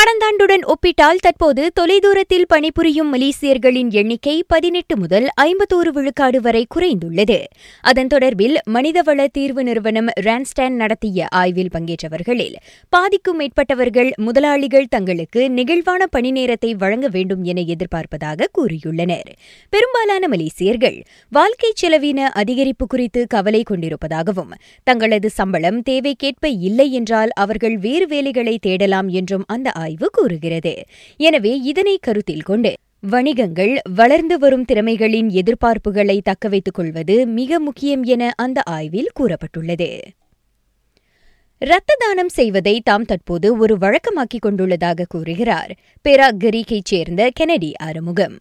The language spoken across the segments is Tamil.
கடந்த ஆண்டுடன் ஒப்பிட்டால் தற்போது தொலைதூரத்தில் பணிபுரியும் மலேசியர்களின் எண்ணிக்கை பதினெட்டு முதல் ஐம்பத்தோரு விழுக்காடு வரை குறைந்துள்ளது. அதன் தொடர்பில் மனிதவள தீர்வு நிறுவனம் ரான்ஸ்டான் நடத்திய ஆய்வில் பங்கேற்றவர்களில் பாதிக்கும் மேற்பட்டவர்கள் முதலாளிகள் தங்களுக்கு நெகிழ்வான பணி நேரத்தை வழங்க வேண்டும் என எதிர்பார்ப்பதாக கூறியுள்ளனர். பெரும்பாலான மலேசியர்கள் வாழ்க்கை செலவின அதிகரிப்பு குறித்து கவலை கொண்டிருப்பதாகவும் தங்களது சம்பளம் தேவைக்கேற்ப இல்லை என்றால் அவர்கள் வேறு வேலைகளை தேடலாம் என்றும் அந்த ஆய்வு கூறுகிறது. எனவே இதனை கருத்தில் கொண்டு வணிகங்கள் வளர்ந்து வரும் திறமைகளின் எதிர்பார்ப்புகளை தக்கவைத்துக் கொள்வது மிக முக்கியம் என அந்த ஆய்வில் கூறப்பட்டுள்ளது. இரத்த தானம் செய்வதை தாம் தற்போது ஒரு வழக்கமாக்கிக் கொண்டுள்ளதாக கூறுகிறார். பெரா கரீக்கைச் சேர்ந்த கெனடி ஆறுமுகம்.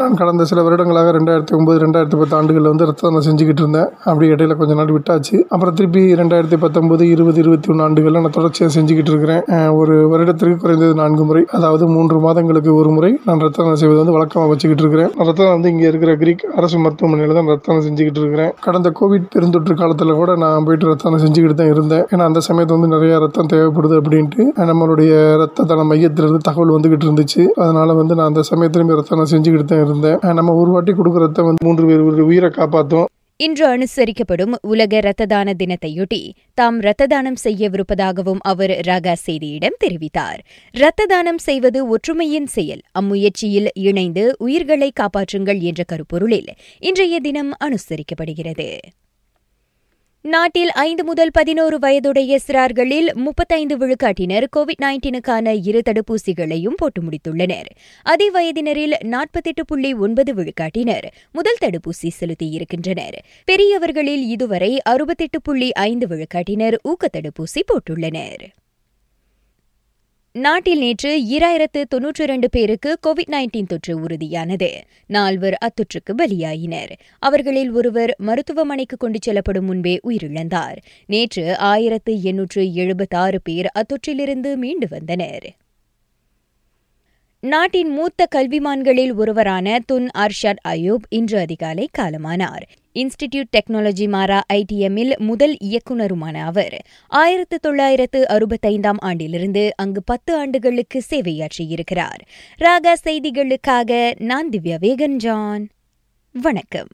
நான் கடந்த சில வருடங்களாக ரெண்டாயிரத்தி ஒம்பது ரெண்டாயிரத்தி பத்து ஆண்டுகளில் வந்து ரத்த தானம் செஞ்சுக்கிட்டு இருந்தேன். அப்படி இடையில கொஞ்ச நாள் விட்டாச்சு. அப்புறம் திருப்பி ரெண்டாயிரத்தி பத்தொம்பது இருபது இருபத்தி ஒன்று ஆண்டுகளில் நான் தொடர்ச்சியாக செஞ்சுக்கிட்டு இருக்கிறேன். ஒரு வருடத்திற்கு குறைந்தது நான்கு முறை அதாவது மூன்று மாதங்களுக்கு ஒரு முறை நான் ரத்த தானம் செய்வது வந்து வழக்கமாக வச்சுக்கிட்டு இருக்கிறேன். ரத்த தானம் வந்து இங்கே இருக்கிற கிரீக் அரசு மருத்துவமனையில் தான் ரத்த தானம் செஞ்சுக்கிட்டு இருக்கிறேன். கடந்த கோவிட் பெருந்தொற்று காலத்தில் கூட நான் போயிட்டு ரத்த தானம் செஞ்சுக்கிட்டு தான் இருந்தேன். ஏன்னா அந்த சமயத்தில் வந்து நிறைய ரத்தம் தேவைப்படுது அப்படின்ட்டு நம்மளுடைய ரத்த தான மையத்திலிருந்து தகவல் வந்துகிட்டு இருந்துச்சு. அதனால வந்து நான் அந்த சமயத்திலுமே ரத்த தானம் செஞ்சுக்கிட்டு தான் இருந்தேன். நம்ம ஒரு வாட்டி கொடுக்குற ரத்தம் வந்து மூன்று பேர் உயிரை காப்பாற்றும் இன்று அனுசரிக்கப்படும் உலக இரத்த தான தினத்தையொட்டி தாம் இரத்த தானம் செய்யவிருப்பதாகவும் அவர் ராகா செய்தியிடம் தெரிவித்தார். இரத்த தானம் செய்வது ஒற்றுமையின் செயல். அம்முயற்சியில் இணைந்து உயிர்களை காப்பாற்றுங்கள் என்ற கருப்பொருளில் இன்றைய தினம் அனுசரிக்கப்படுகிறது. நாட்டில் ஐந்து முதல் பதினோரு வயதுடைய சிறார்களில் முப்பத்தைந்து விழுக்காட்டினர் கோவிட் நைன்டீனுக்கான இரு தடுப்பூசிகளையும் போட்டு முடித்துள்ளனர். அதே வயதினரில் நாற்பத்தெட்டு புள்ளி ஒன்பது விழுக்காட்டினர் முதல் தடுப்பூசி செலுத்தியிருக்கின்றனர். பெரியவர்களில் இதுவரை அறுபத்தெட்டு புள்ளி ஐந்து விழுக்காட்டினர் ஊக்க தடுப்பூசி போட்டுள்ளனர். நாட்டில் நேற்று ஈராயிரத்து தொன்னூற்றி இரண்டு பேருக்கு கோவிட் நைன்டீன் தொற்று உறுதியானது. நால்வர் அத்தொற்றுக்கு பலியாயினர். அவர்களில் ஒருவர் மருத்துவமனைக்கு கொண்டு செல்லப்படும் முன்பே உயிரிழந்தார். நேற்று ஆயிரத்து எண்ணூற்று எழுபத்தாறு பேர் அத்தொற்றிலிருந்து மீண்டு வந்தனர். நாட்டின் மூத்த கல்விமான்களில் ஒருவரான துன் அர்ஷத் அயூப் இன்று அதிகாலை காலமானார். இன்ஸ்டிடியூட் டெக்னாலஜி மாரா ஐடிஎம்மில் முதல் இயக்குநருமான அவர். ஆயிரத்து தொள்ளாயிரத்து அறுபத்தைந்தாம் ஆண்டிலிருந்து அங்கு பத்து ஆண்டுகளுக்கு சேவையாற்றியிருக்கிறார். ராகா செய்திகளுக்காக நான் திவ்யா வேகன் ஜான் வணக்கம்.